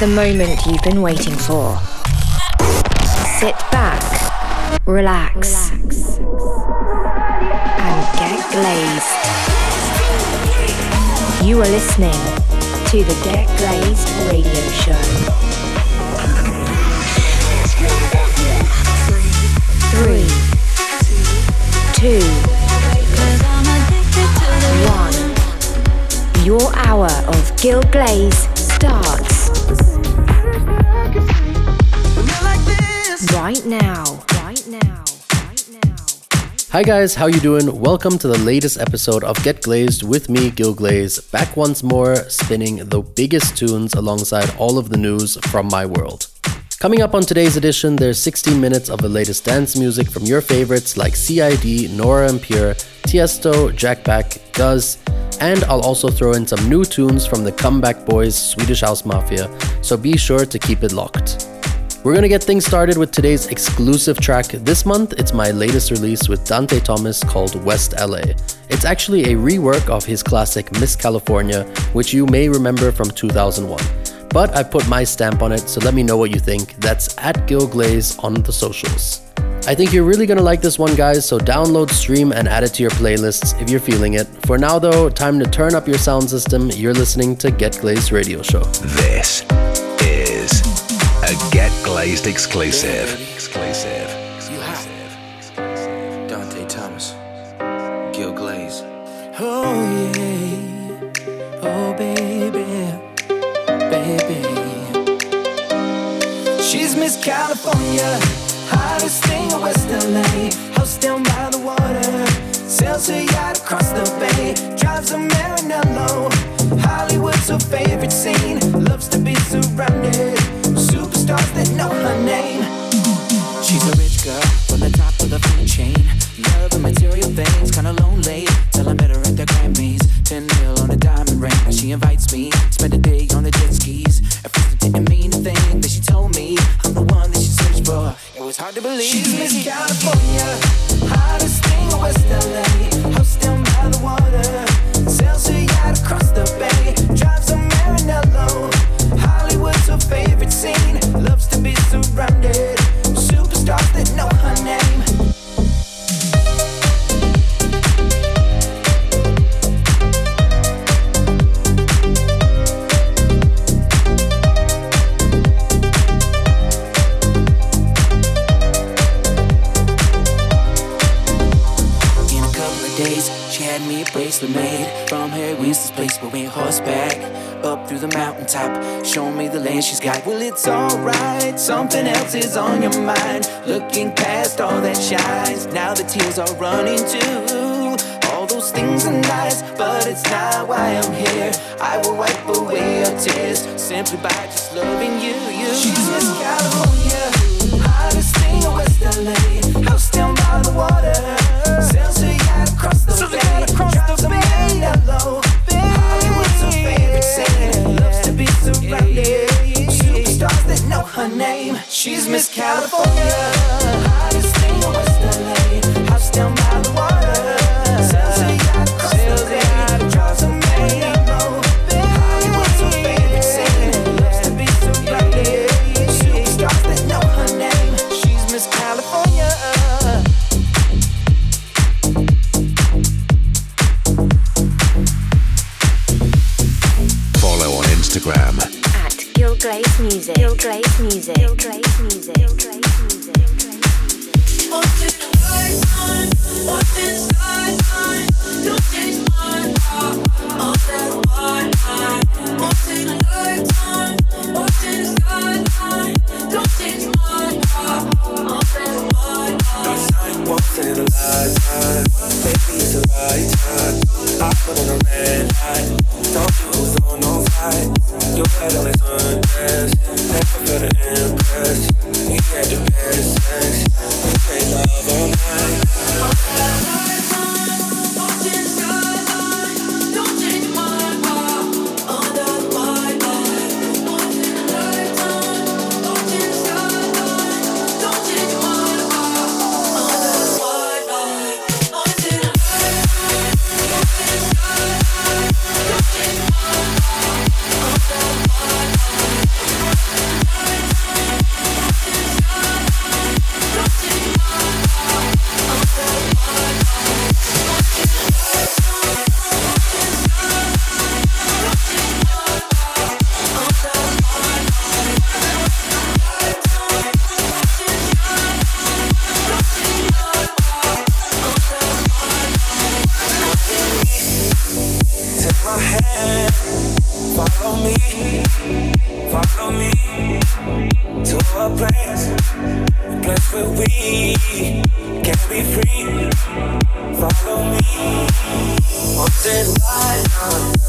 the moment you've been waiting for. Sit back, relax, and get glazed. You are listening to the Get Glazed Radio Show. Three, two, one. Your hour of Gil Glaze starts right now. Right now. Hi guys, how you doing? Welcome to the latest episode of Get Glazed with me, Gil Glaze, back once more, spinning the biggest tunes alongside all of the news from my world. Coming up on today's edition, there's 16 minutes of the latest dance music from your favorites like CID, Nora En Pure, Tiesto, Jack Back, Guz, and I'll also throw in some new tunes from the Comeback Boys Swedish House Mafia, so be sure to keep it locked. We're gonna get things started with today's exclusive track. This month, it's my latest release with Dante Thomas called West LA. It's actually a rework of his classic Miss California, which you may remember from 2001. But I put my stamp on it, so let me know what you think. That's at Gil Glaze on the socials. I think you're really gonna like this one, guys, so download, stream, and add it to your playlists if you're feeling it. For now, though, time to turn up your sound system. You're listening to Get Glazed Radio Show. This Glazed exclusive. Exclusive. Dante Thomas, Gil Glaze. Oh yeah, oh baby, baby. She's Miss California, hottest thing in West LA. House down by the water, sails her yacht across the bay. Drives a Maranello, Hollywood's her favorite scene. Loves to be surrounded, She's a tears are running too. we can be free. Follow me. What's it like now?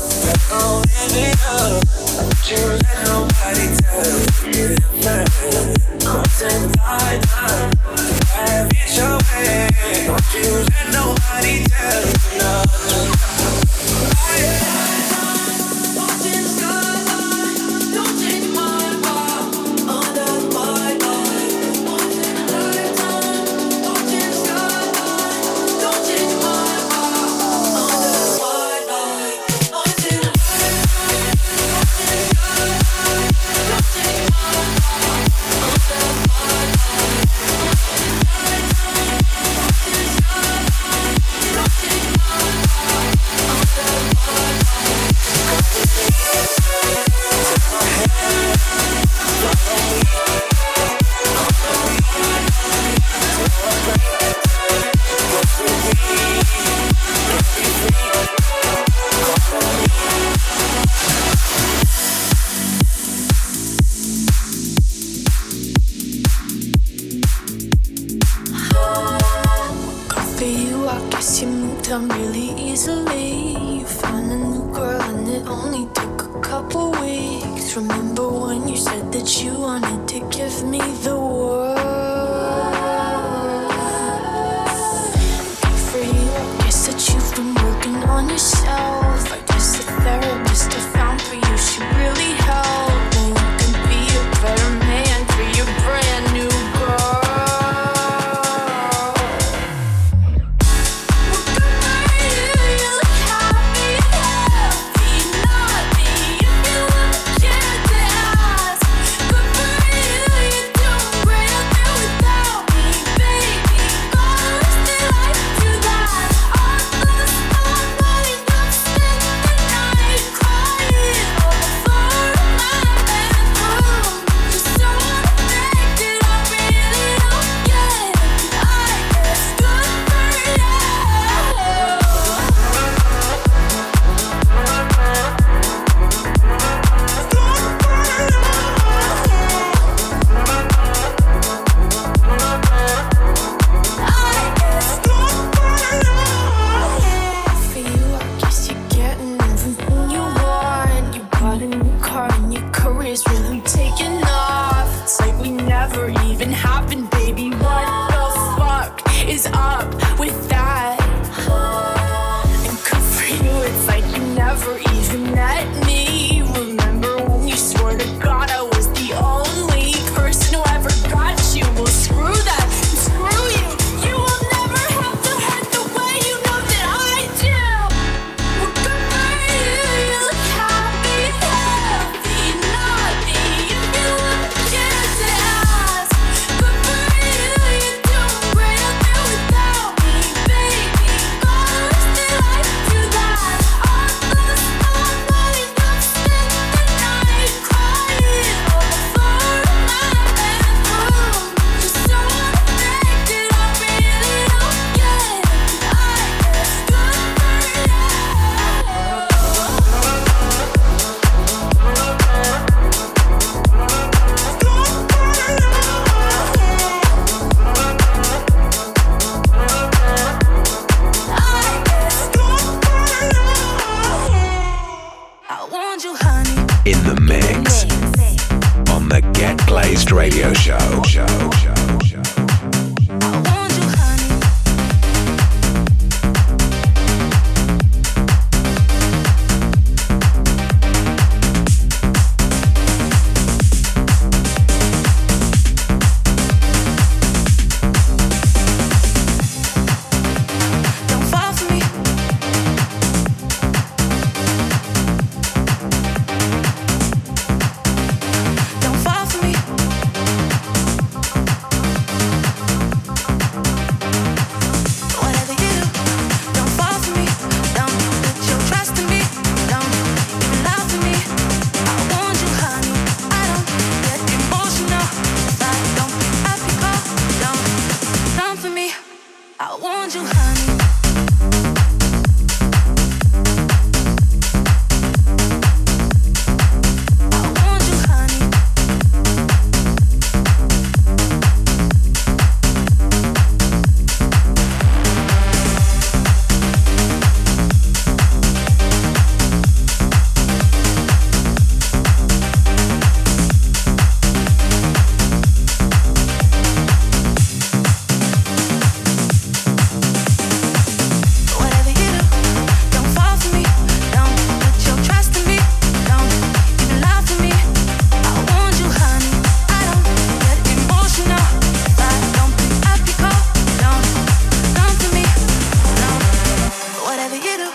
whatever you do,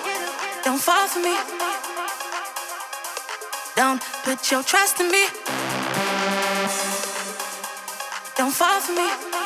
don't fall for me. Don't put your trust in me. Don't fall for me.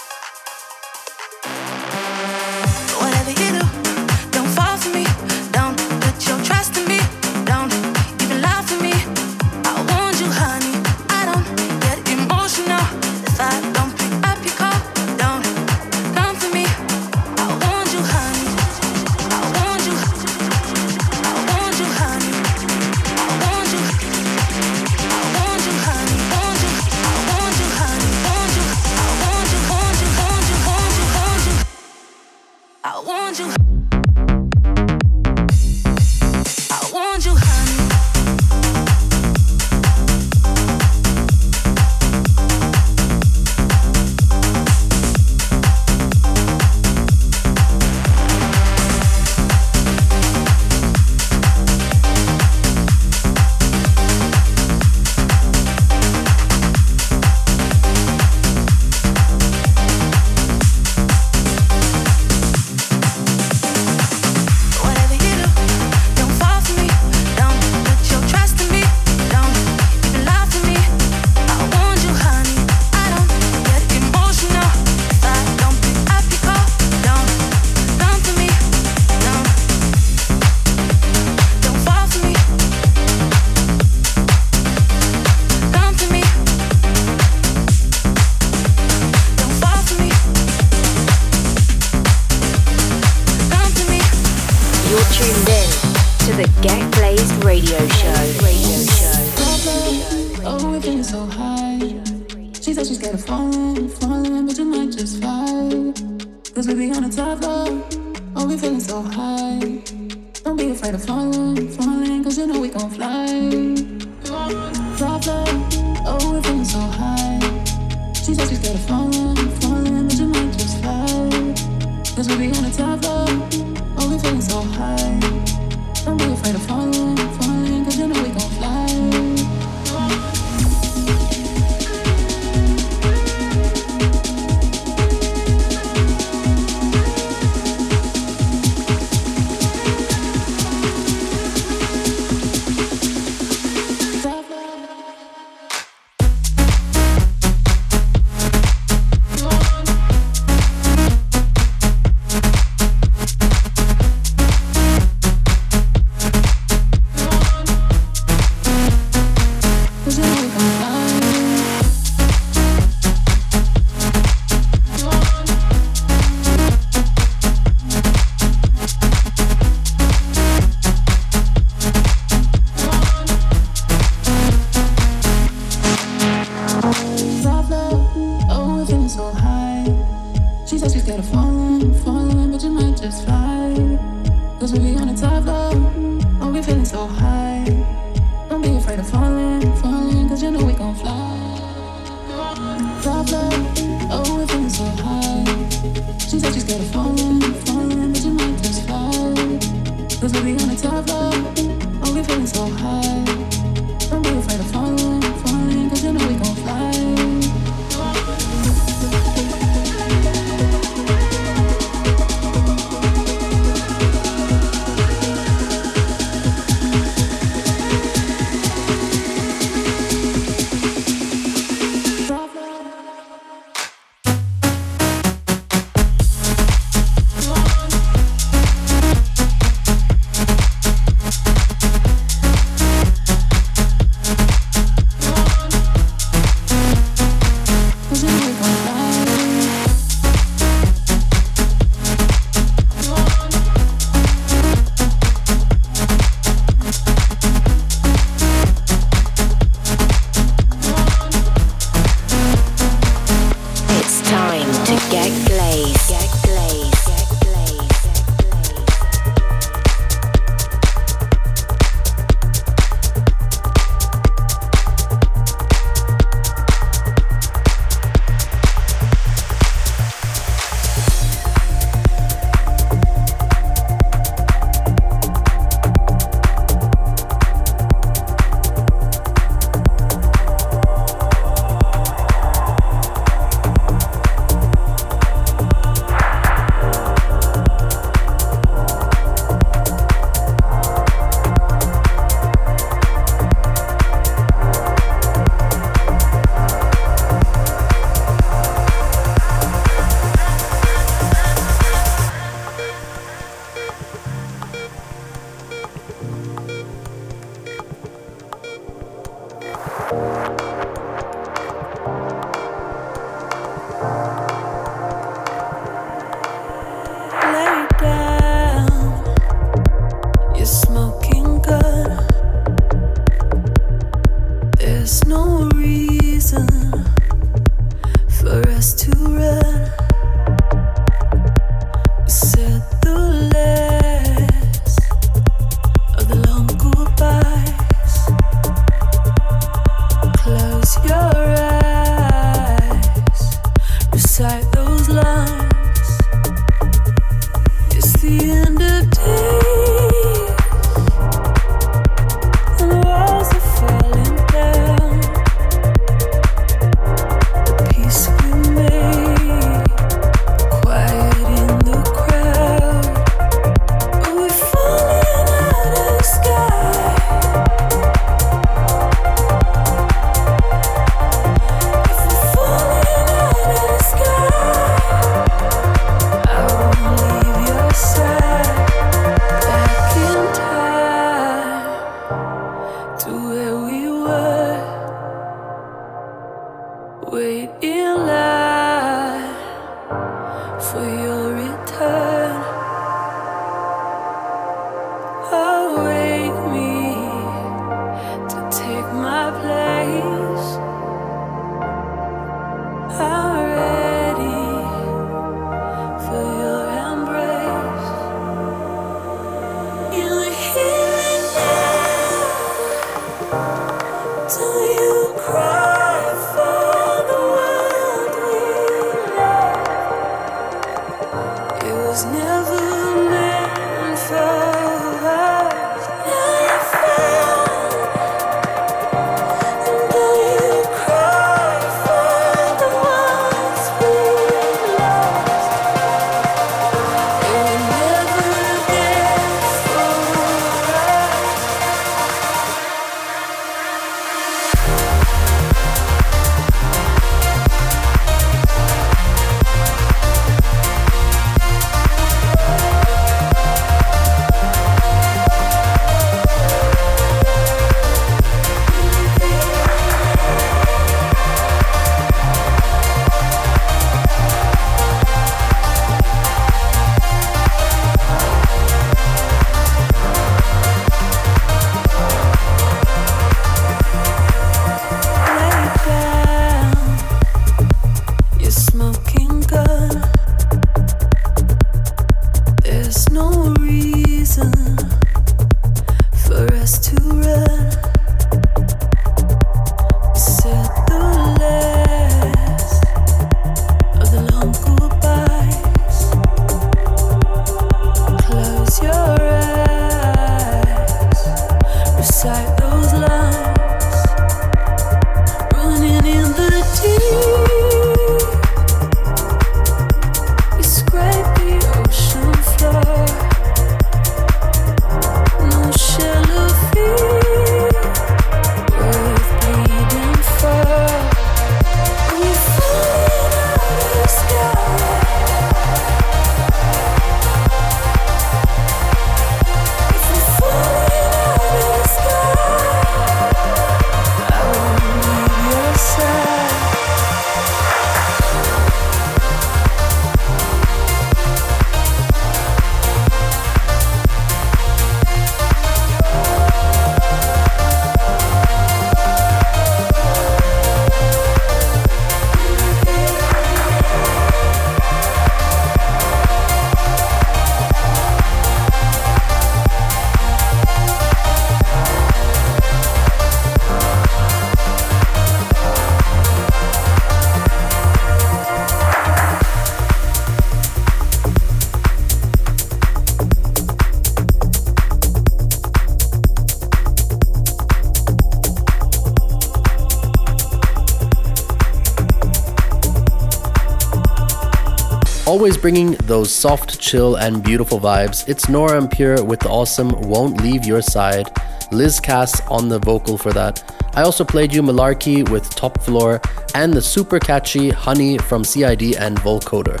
Always bringing those soft, chill, and beautiful vibes, it's Nora En Pure with the awesome Won't Leave Your Side, Liz Cass on the vocal for that. I also played you Malarkey with Top Floor and the super catchy Honey from CID and Volcoder.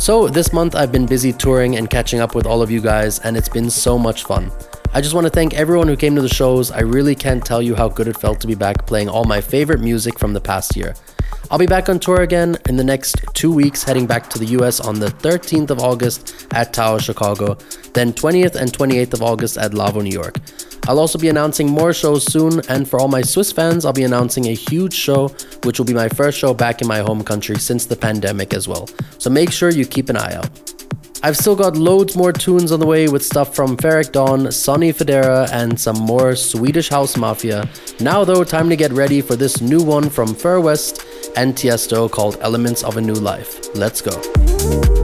So, this month I've been busy touring and catching up with all of you guys, and it's been so much fun. I just want to thank everyone who came to the shows. I really can't tell you how good it felt to be back playing all my favorite music from the past year. I'll be back on tour again in the next two weeks, heading back to the US on the 13th of August at Tao Chicago, then 20th and 28th of August at Lavo New York. I'll also be announcing more shows soon, and for all my Swiss fans, I'll be announcing a huge show, which will be my first show back in my home country since the pandemic as well. So make sure you keep an eye out. I've still got loads more tunes on the way with stuff from Ferreck Dawn, Sonny Fodera, and some more Swedish House Mafia. Now, though, time to get ready for this new one from Fur West and Tiesto called Elements of a New Life. Let's go.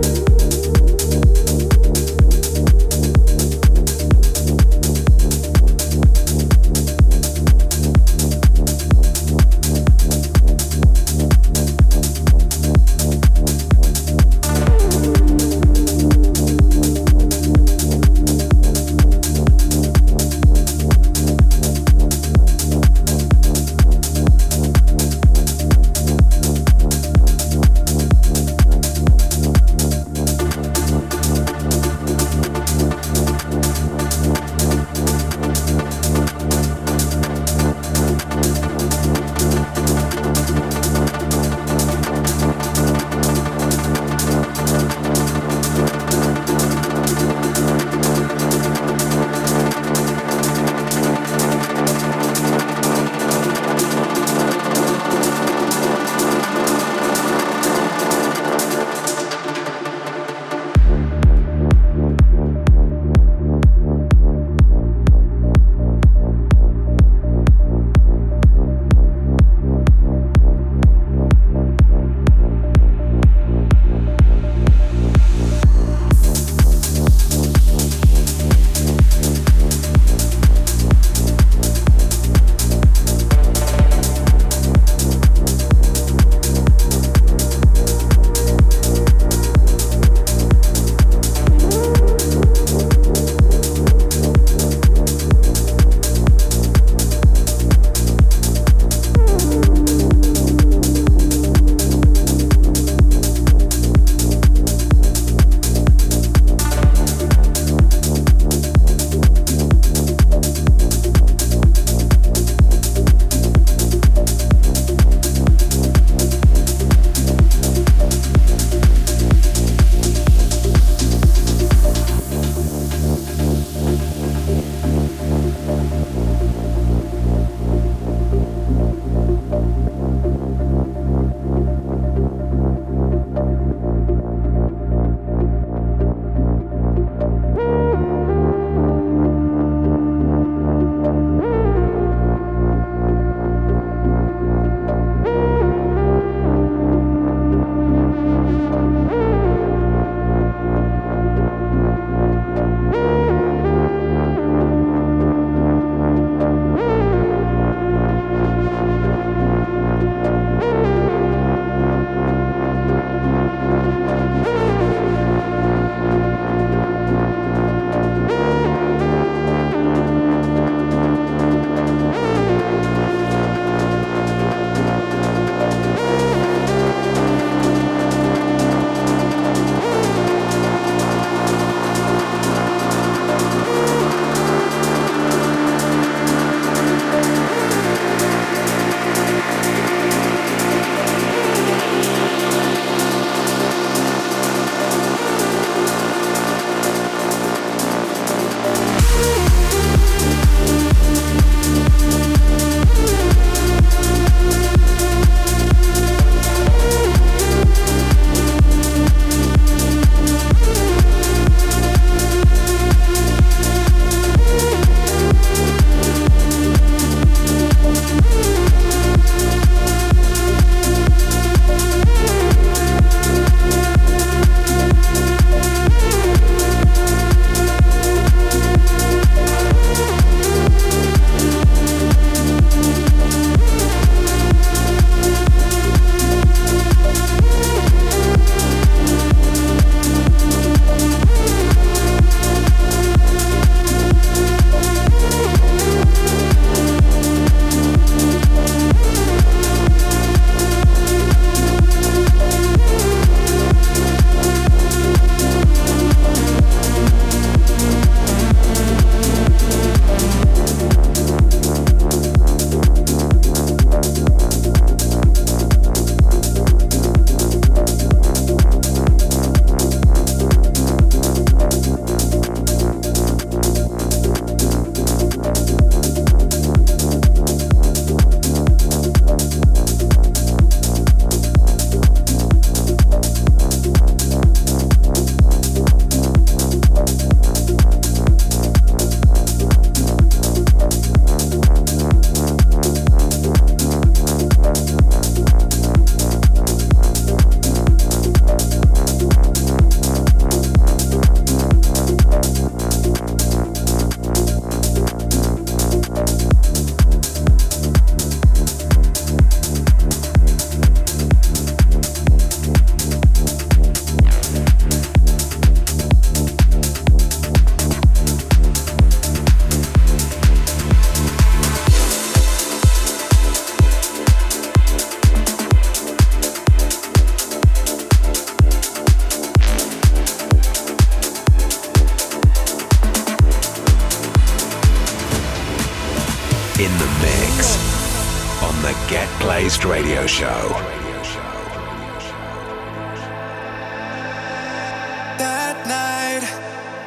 that night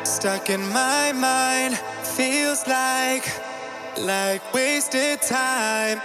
stuck in my mind feels like like wasted time.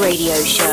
Radio Show.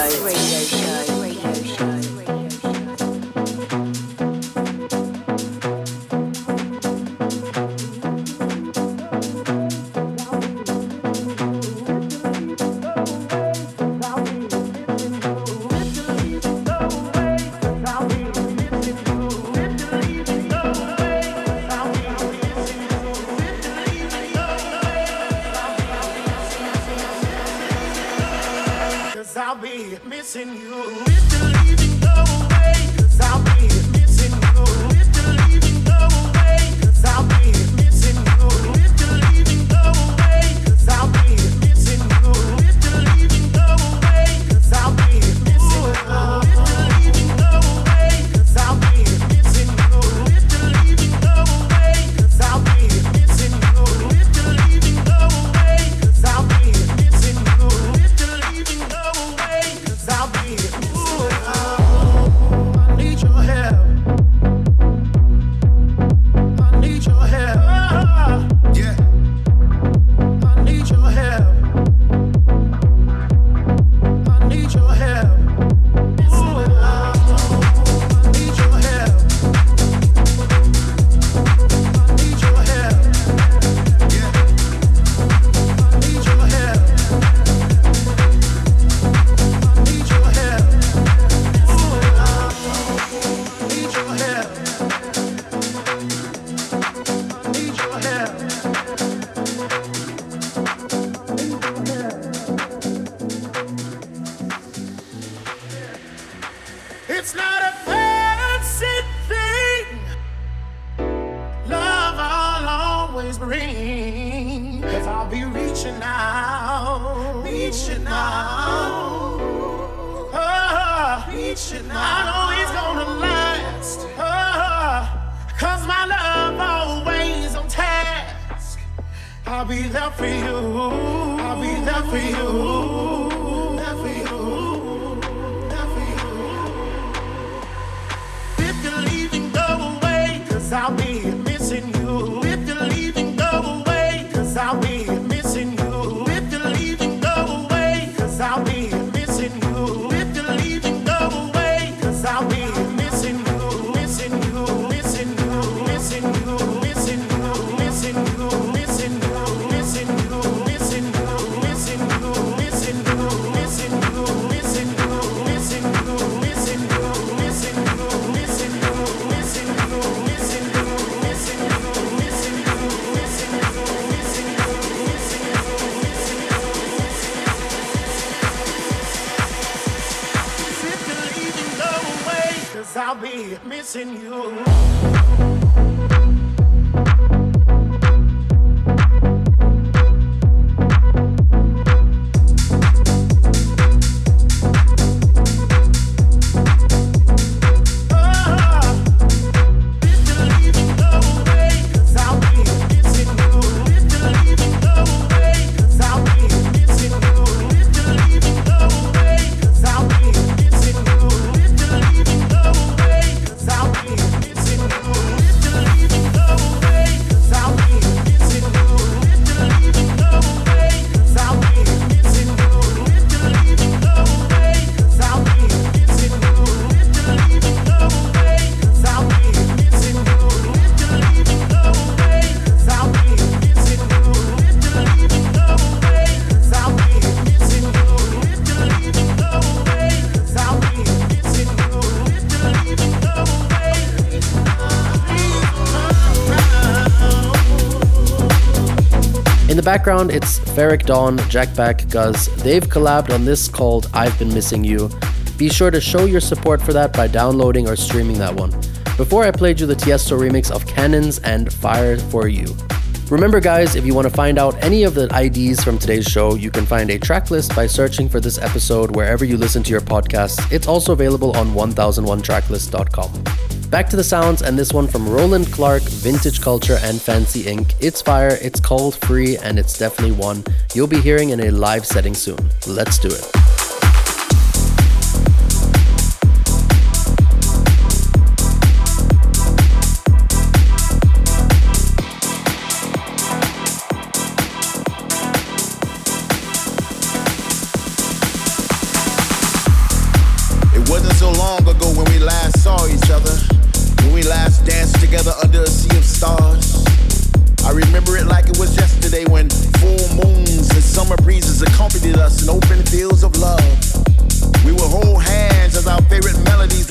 Missing you. Background, it's Ferreck Dawn, Jack Back, Guz. They've collabed on this called I've Been Missing You. Be sure to show your support for that by downloading or streaming that one. Before I played you the Tiesto remix of Cannons and Fire for You. Remember, guys, if you want to find out any of the IDs from today's show, you can find a track list by searching for this episode wherever you listen to your podcasts. It's also available on 1001tracklist.com. Back to the sounds, and this one from Roland Clark, Vintage Culture, and Fancy Inc. It's fire, it's called free, and it's definitely one you'll be hearing in a live setting soon. Let's do it.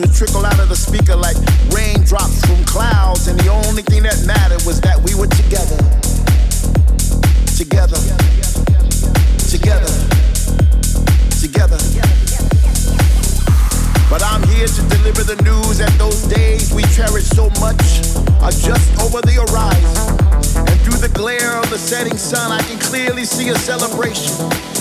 would trickle out of the speaker like raindrops from clouds, and the only thing that mattered was that we were together. Together. Together. Together. But I'm here to deliver the news that those days we cherish so much are just over the horizon. And through the glare of the setting sun, I can clearly see a celebration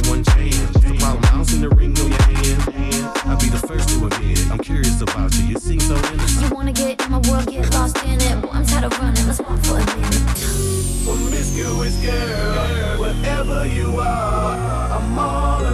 that one chance. While I'm bouncing the ring on your hand, I'll be the first to admit it. I'm curious about you. You seem so innocent. You wanna get in my world, get lost in it. Boy, I'm tired of running. Let's walk for a minute. Promiscuous girl, wherever you are, I'm all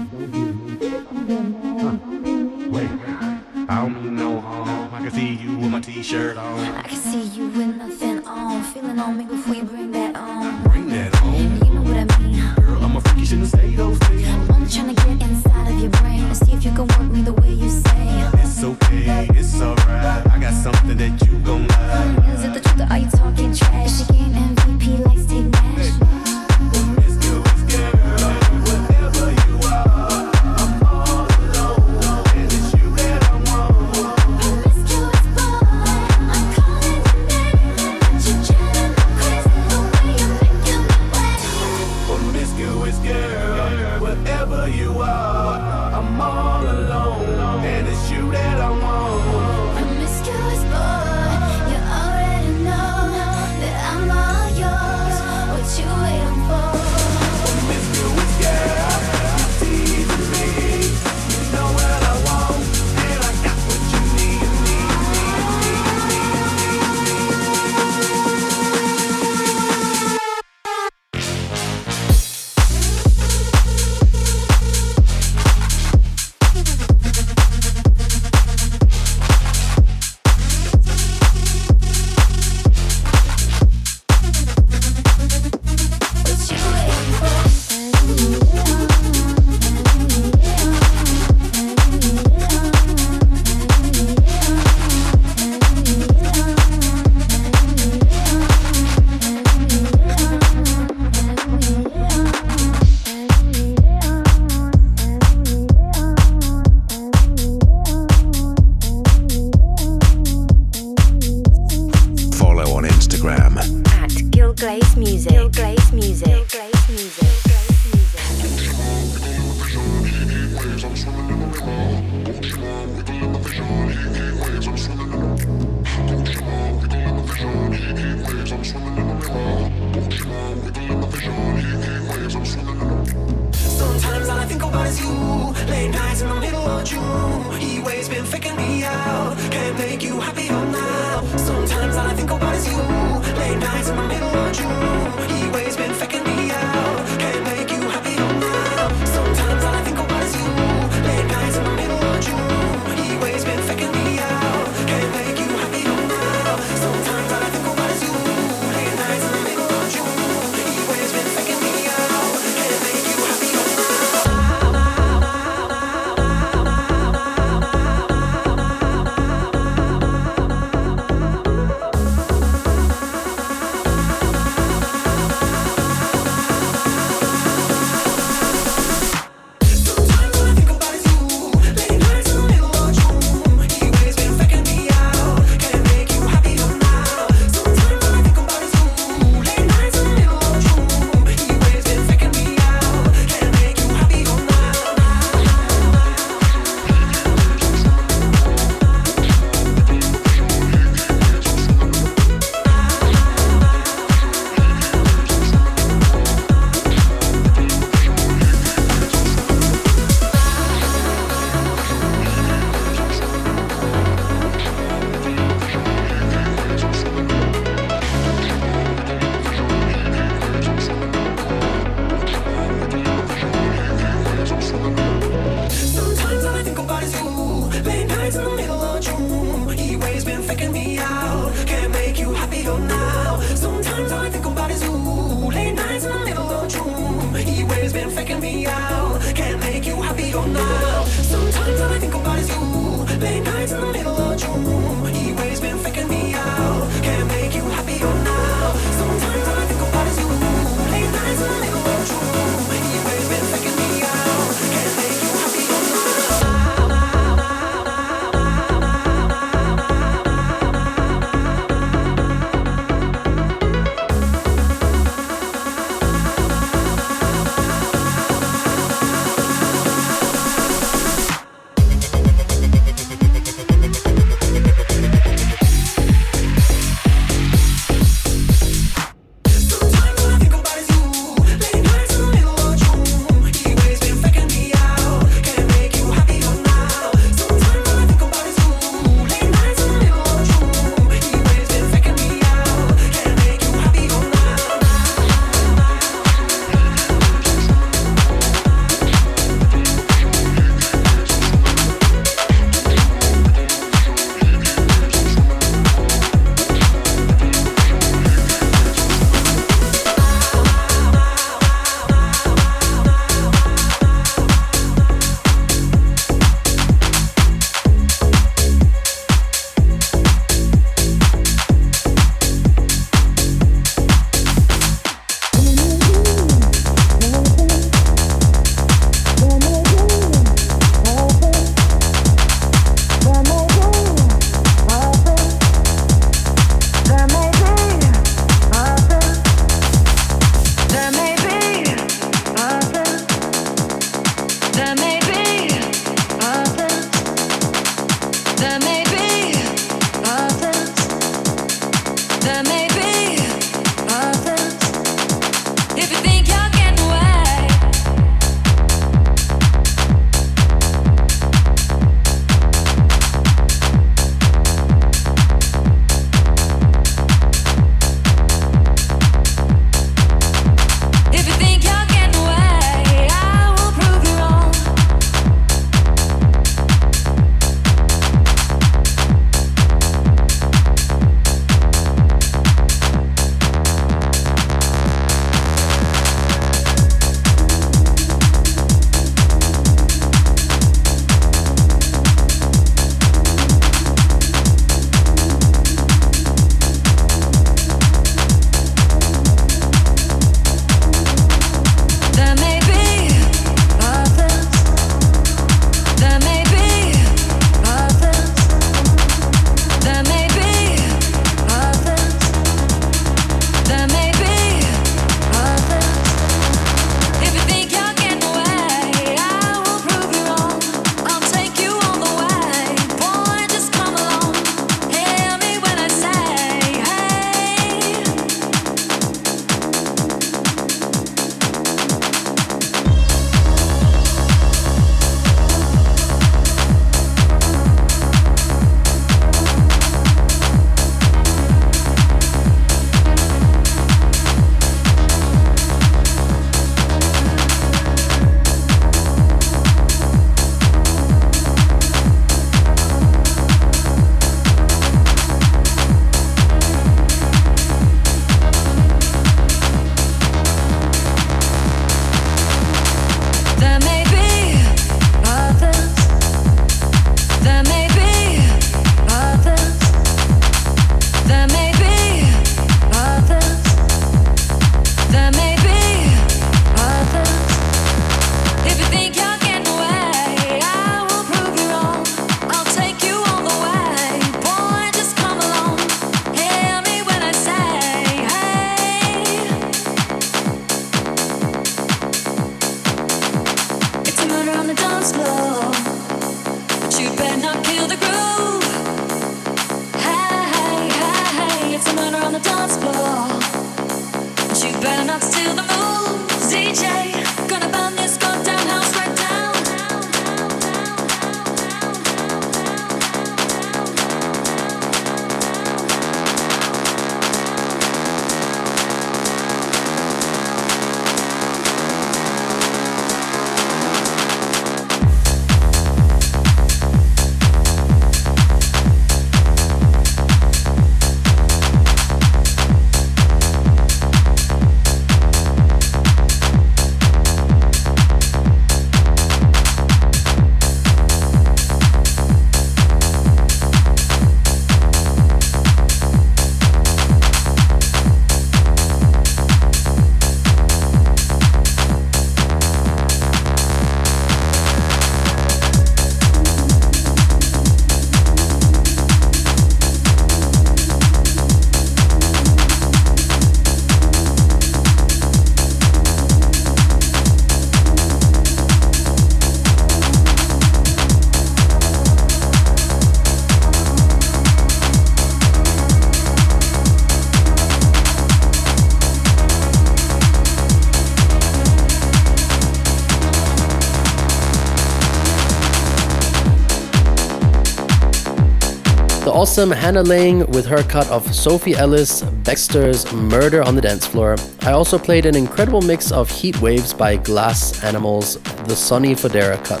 awesome Hannah Laing with her cut of Sophie Ellis Bextor's Murder on the Dance Floor. I also played an incredible mix of Heat Waves by Glass Animals, the Sonny Fodera cut.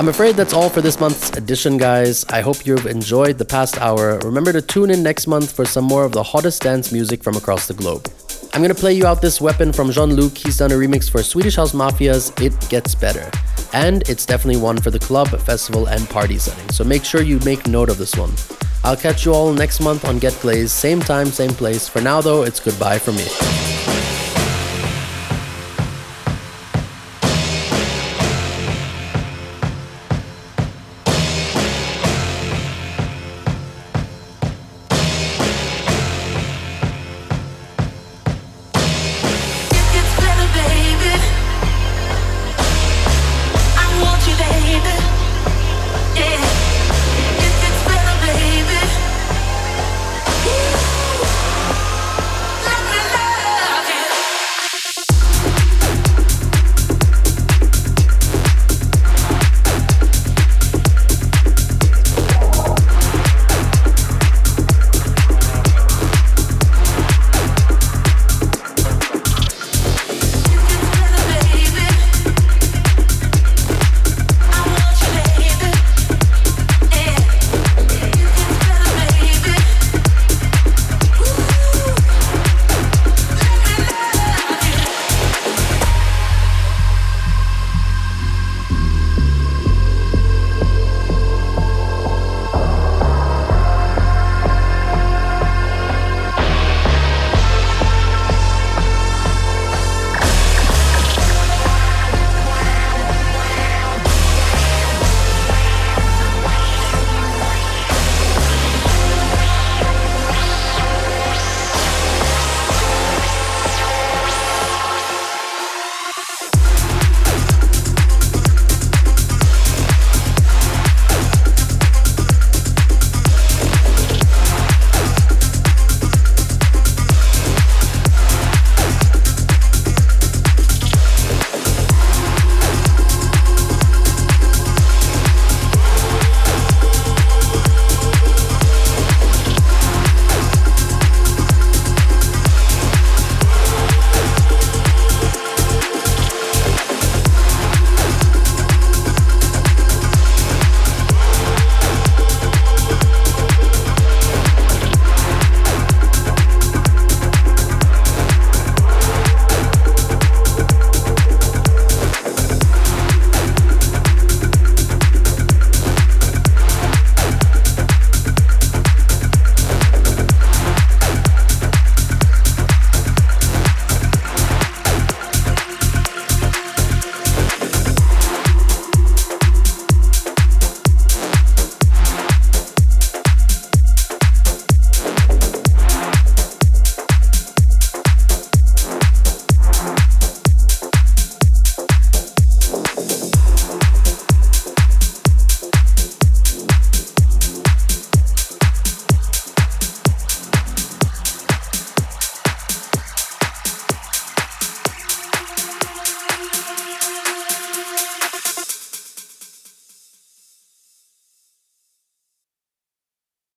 I'm afraid that's all for this month's edition, guys. I hope you've enjoyed the past hour. Remember to tune in next month for some more of the hottest dance music from across the globe. I'm gonna play you out this weapon from Jean Luc. He's done a remix for Swedish House Mafia's It Gets Better. And it's definitely one for the club, festival, and party setting. So make sure you make note of this one. I'll catch you all next month on Get Glazed, same time, same place. For now, though, it's goodbye from me.